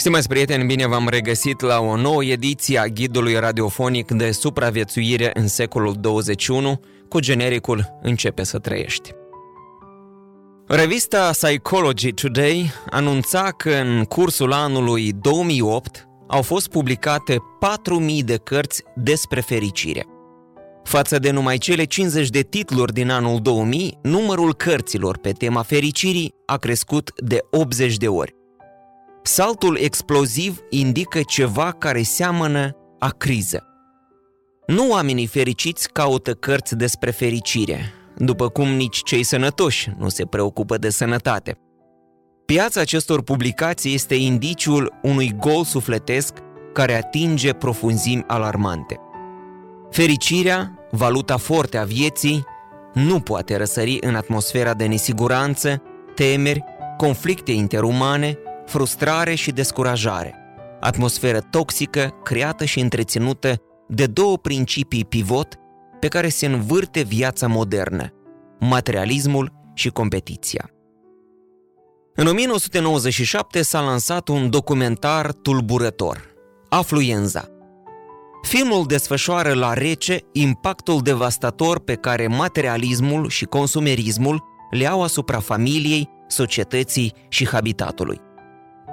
Stimați prieteni, bine v-am regăsit la o nouă ediție a ghidului radiofonic de supraviețuire în secolul 21 cu genericul Începe să trăiești. Revista Psychology Today anunța că în cursul anului 2008 au fost publicate 4.000 de cărți despre fericire. Față de numai cele 50 de titluri din anul 2000, numărul cărților pe tema fericirii a crescut de 80 de ori. Saltul exploziv indică ceva care seamănă a criză. Nu oamenii fericiți caută cărți despre fericire, după cum nici cei sănătoși nu se preocupă de sănătate. Piața acestor publicații este indiciul unui gol sufletesc care atinge profunzimi alarmante. Fericirea, valuta forte a vieții, nu poate răsări în atmosfera de nesiguranță, temeri, conflicte interumane, frustrare și descurajare, atmosferă toxică creată și întreținută de două principii pivot pe care se învârte viața modernă, materialismul și competiția. În 1997 s-a lansat un documentar tulburător, Afluenza. Filmul desfășoară la rece impactul devastator pe care materialismul și consumerismul le au asupra familiei, societății și habitatului.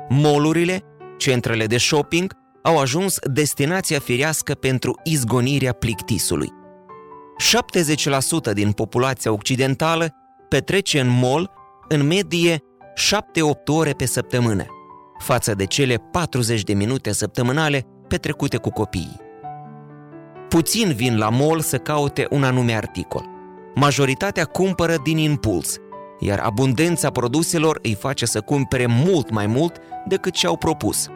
Molurile, centrele de shopping, au ajuns destinația firească pentru izgonirea plictisului. 70% din populația occidentală petrece în mall în medie 7-8 ore pe săptămână, față de cele 40 de minute săptămânale petrecute cu copiii. Puțin vin la mall să caute un anume articol. Majoritatea cumpără din impuls, iar abundența produselor îi face să cumpere mult mai mult decât ce-au propus.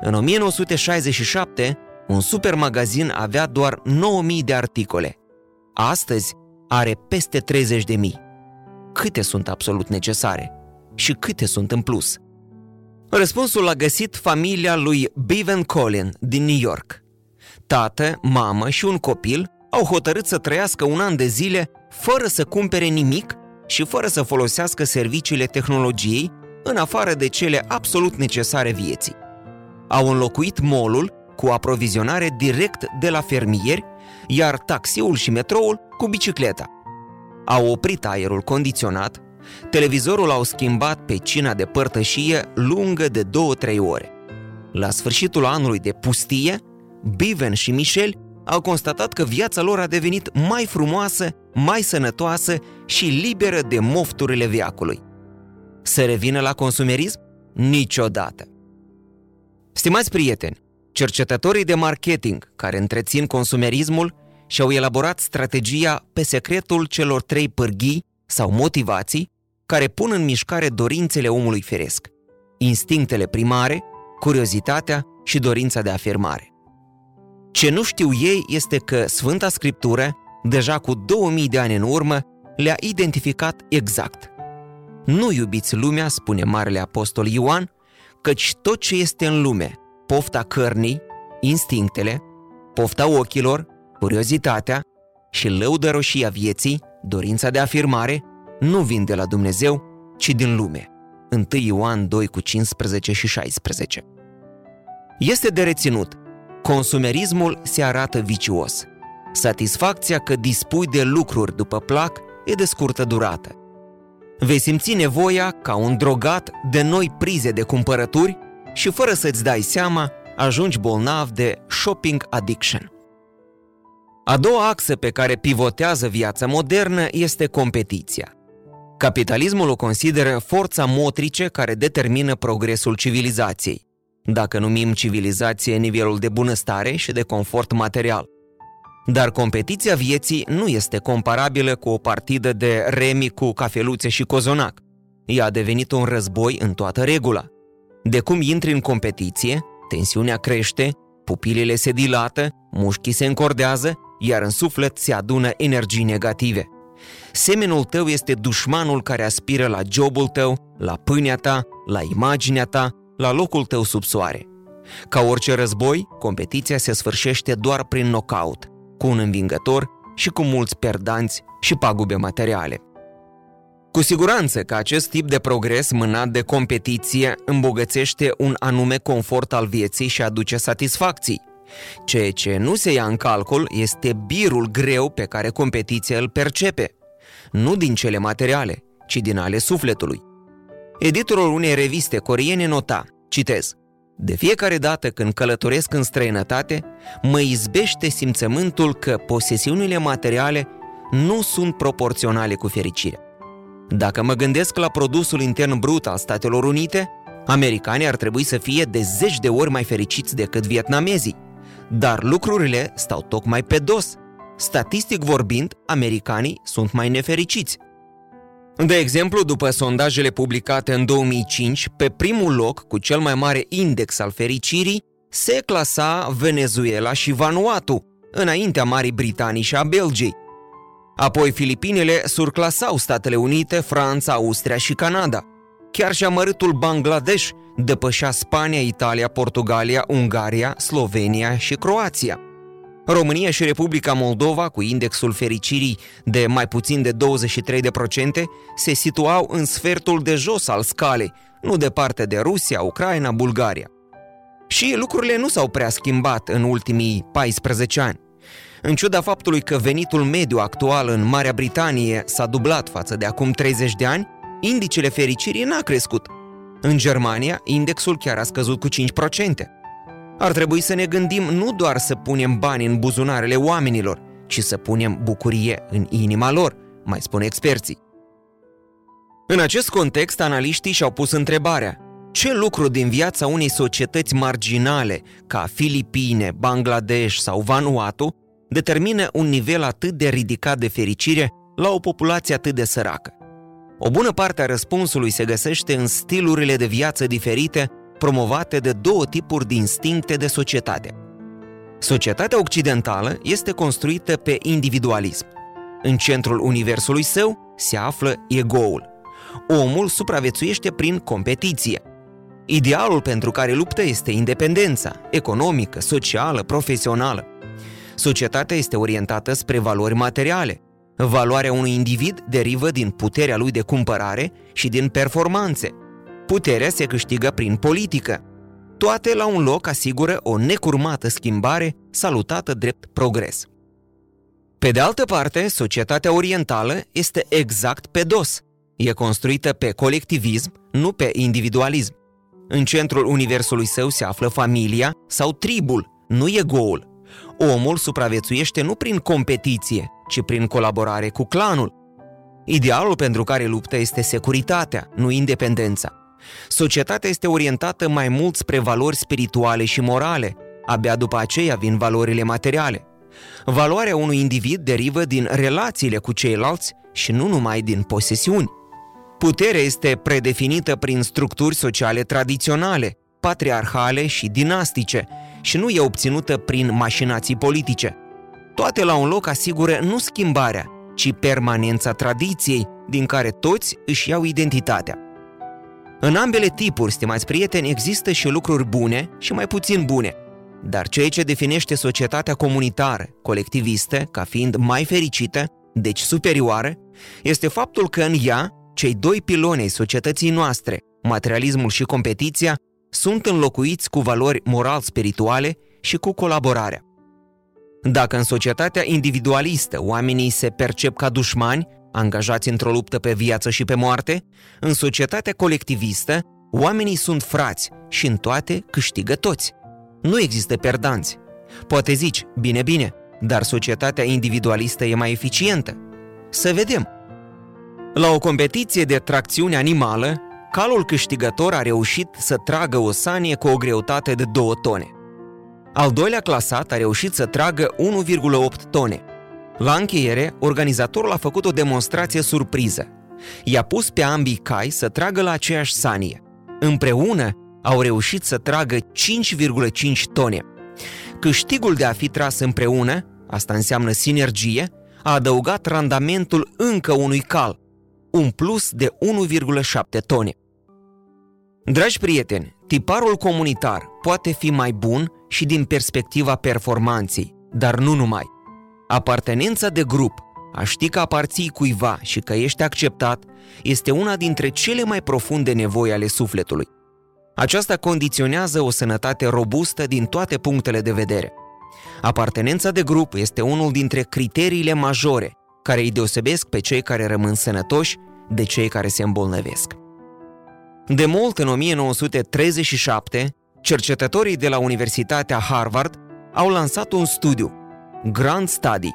În 1967, un supermagazin avea doar 9000 de articole. Astăzi are peste 30.000. Câte sunt absolut necesare? Și câte sunt în plus? Răspunsul l-a găsit familia lui Bevan Collin din New York. Tată, mamă și un copil au hotărât să trăiască un an de zile fără să cumpere nimic și fără să folosească serviciile tehnologiei în afară de cele absolut necesare vieții. Au înlocuit molul cu aprovizionare direct de la fermieri, iar taxiul și metroul cu bicicleta. Au oprit aerul condiționat, televizorul au schimbat pe cina de părtășie lungă de 2-3 ore. La sfârșitul anului de pustie, Biven și Michel au constatat că viața lor a devenit mai frumoasă, mai sănătoasă și liberă de mofturile viacului. Să revină la consumerism? Niciodată! Stimați prieteni, cercetătorii de marketing care întrețin consumerismul și-au elaborat strategia pe secretul celor trei pârghii sau motivații care pun în mișcare dorințele omului firesc, instinctele primare, curiozitatea și dorința de afirmare. Ce nu știu ei este că Sfânta Scriptură, deja cu 2000 de ani în urmă, le-a identificat exact. Nu iubiți lumea, spune Marele Apostol Ioan, căci tot ce este în lume, pofta cărnii, instinctele, pofta ochilor, curiozitatea și lăudăroșia vieții, dorința de afirmare, nu vin de la Dumnezeu, ci din lume. 1 Ioan 2 cu 15 și 16. Este de reținut Consumerismul se arată vicios. Satisfacția că dispui de lucruri după plac e de scurtă durată. Vei simți nevoia, ca un drogat, de noi prize de cumpărături și fără să-ți dai seama, ajungi bolnav de shopping addiction. A doua axă pe care pivotează viața modernă este competiția. Capitalismul o consideră forța motrice care determină progresul civilizației dacă numim civilizație nivelul de bunăstare și de confort material. Dar competiția vieții nu este comparabilă cu o partidă de remi cu cafeluțe și cozonac. Ea a devenit un război în toată regula. De cum intri în competiție, tensiunea crește, pupilele se dilată, mușchii se încordează, iar în suflet se adună energii negative. Semenul tău este dușmanul care aspiră la jobul tău, la pâinea ta, la imaginea ta, la locul tău sub soare. Ca orice război, competiția se sfârșește doar prin knockout, cu un învingător și cu mulți perdanți și pagube materiale. Cu siguranță că acest tip de progres mânat de competiție îmbogățește un anume confort al vieții și aduce satisfacții. Ceea ce nu se ia în calcul este birul greu pe care competiția îl percepe, nu din cele materiale, ci din ale sufletului. Editorul unei reviste coreene nota, citez, de fiecare dată când călătoresc în străinătate, mă izbește simțământul că posesiunile materiale nu sunt proporționale cu fericirea. Dacă mă gândesc la produsul intern brut al Statelor Unite, americanii ar trebui să fie de zeci de ori mai fericiți decât vietnamezii. Dar lucrurile stau tocmai pe dos. Statistic vorbind, americanii sunt mai nefericiți. De exemplu, după sondajele publicate în 2005, pe primul loc, cu cel mai mare index al fericirii, se clasa Venezuela și Vanuatu, înaintea Marii Britanii și a Belgiei. Apoi Filipinele surclasau Statele Unite, Franța, Austria și Canada. Chiar și amărâtul Bangladesh depășea Spania, Italia, Portugalia, Ungaria, Slovenia și Croația. România și Republica Moldova, cu indexul fericirii de mai puțin de 23%, se situau în sfertul de jos al scalei, nu departe de Rusia, Ucraina, Bulgaria. Și lucrurile nu s-au prea schimbat în ultimii 14 ani. În ciuda faptului că venitul mediu actual în Marea Britanie s-a dublat față de acum 30 de ani, indicele fericirii n-a crescut. În Germania, indexul chiar a scăzut cu 5%. Ar trebui să ne gândim nu doar să punem bani în buzunarele oamenilor, ci să punem bucurie în inima lor, mai spun experții. În acest context, analiștii și-au pus întrebarea ce lucru din viața unei societăți marginale, ca Filipine, Bangladesh sau Vanuatu, determină un nivel atât de ridicat de fericire la o populație atât de săracă? O bună parte a răspunsului se găsește în stilurile de viață diferite promovate de două tipuri de instincte de societate. Societatea occidentală este construită pe individualism. În centrul universului său se află egoul. Omul supraviețuiește prin competiție. Idealul pentru care luptă este independența, economică, socială, profesională. Societatea este orientată spre valori materiale. Valoarea unui individ derivă din puterea lui de cumpărare și din performanțe, Puterea se câștigă prin politică. Toate la un loc asigură o necurmată schimbare salutată drept progres. Pe de altă parte, societatea orientală este exact pe dos. E construită pe colectivism, nu pe individualism. În centrul universului său se află familia sau tribul, nu egoul. Omul supraviețuiește nu prin competiție, ci prin colaborare cu clanul. Idealul pentru care luptă este securitatea, nu independența. Societatea este orientată mai mult spre valori spirituale și morale, abia după aceea vin valorile materiale. Valoarea unui individ derivă din relațiile cu ceilalți și nu numai din posesiuni. Puterea este predefinită prin structuri sociale tradiționale, patriarhale și dinastice și nu e obținută prin mașinații politice. Toate la un loc asigură nu schimbarea, ci permanența tradiției, din care toți își iau identitatea. În ambele tipuri, stimați prieteni, există și lucruri bune și mai puțin bune. Dar ceea ce definește societatea comunitară, colectivistă, ca fiind mai fericită, deci superioară, este faptul că în ea, cei doi piloni ai societății noastre, materialismul și competiția, sunt înlocuiți cu valori moral-spirituale și cu colaborarea. Dacă în societatea individualistă oamenii se percep ca dușmani, angajați într-o luptă pe viață și pe moarte, în societatea colectivistă, oamenii sunt frați și în toate câștigă toți. Nu există perdanți. Poate zici, bine, bine, dar societatea individualistă e mai eficientă. Să vedem. La o competiție de tracțiune animală, calul câștigător a reușit să tragă o sanie cu o greutate de 2 tone. Al doilea clasat a reușit să tragă 1,8 tone – la încheiere, organizatorul a făcut o demonstrație surpriză. I-a pus pe ambii cai să tragă la aceeași sanie. Împreună au reușit să tragă 5,5 tone. Câștigul de a fi tras împreună, asta înseamnă sinergie, a adăugat randamentul încă unui cal, un plus de 1,7 tone. Dragi prieteni, tiparul comunitar poate fi mai bun și din perspectiva performanței, dar nu numai. Apartenența de grup, a ști că aparții cuiva și că ești acceptat, este una dintre cele mai profunde nevoi ale sufletului. Aceasta condiționează o sănătate robustă din toate punctele de vedere. Apartenența de grup este unul dintre criteriile majore care îi deosebesc pe cei care rămân sănătoși de cei care se îmbolnăvesc. De mult, în 1937, cercetătorii de la Universitatea Harvard au lansat un studiu, Grand Study,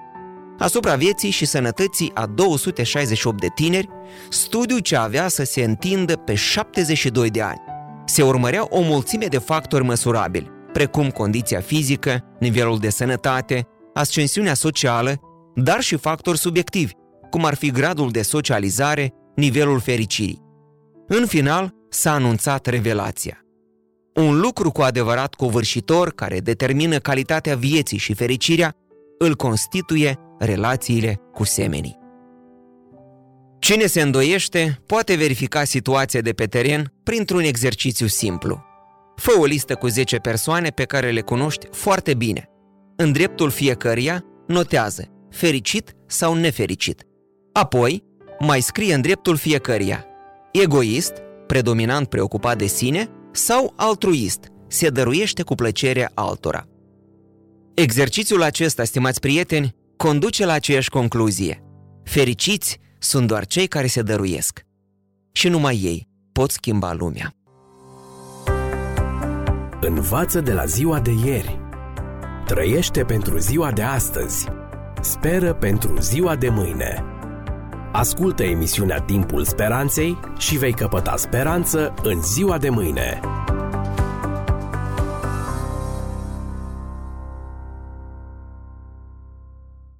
asupra vieții și sănătății a 268 de tineri, studiu ce avea să se întindă pe 72 de ani. Se urmăreau o mulțime de factori măsurabili, precum condiția fizică, nivelul de sănătate, ascensiunea socială, dar și factori subiectivi, cum ar fi gradul de socializare, nivelul fericirii. În final, s-a anunțat revelația. Un lucru cu adevărat covârșitor care determină calitatea vieții și fericirea îl constituie relațiile cu semenii. Cine se îndoiește poate verifica situația de pe teren printr-un exercițiu simplu. Fă o listă cu 10 persoane pe care le cunoști foarte bine. În dreptul fiecăruia notează fericit sau nefericit. Apoi, mai scrie în dreptul fiecăruia egoist, predominant preocupat de sine, sau altruist, se dăruiește cu plăcere altora. Exercițiul acesta, stimați prieteni, conduce la aceeași concluzie. Fericiți sunt doar cei care se dăruiesc. Și numai ei pot schimba lumea. Învață de la ziua de ieri. Trăiește pentru ziua de astăzi. Speră pentru ziua de mâine. Ascultă emisiunea Timpul Speranței și vei căpăta speranță în ziua de mâine.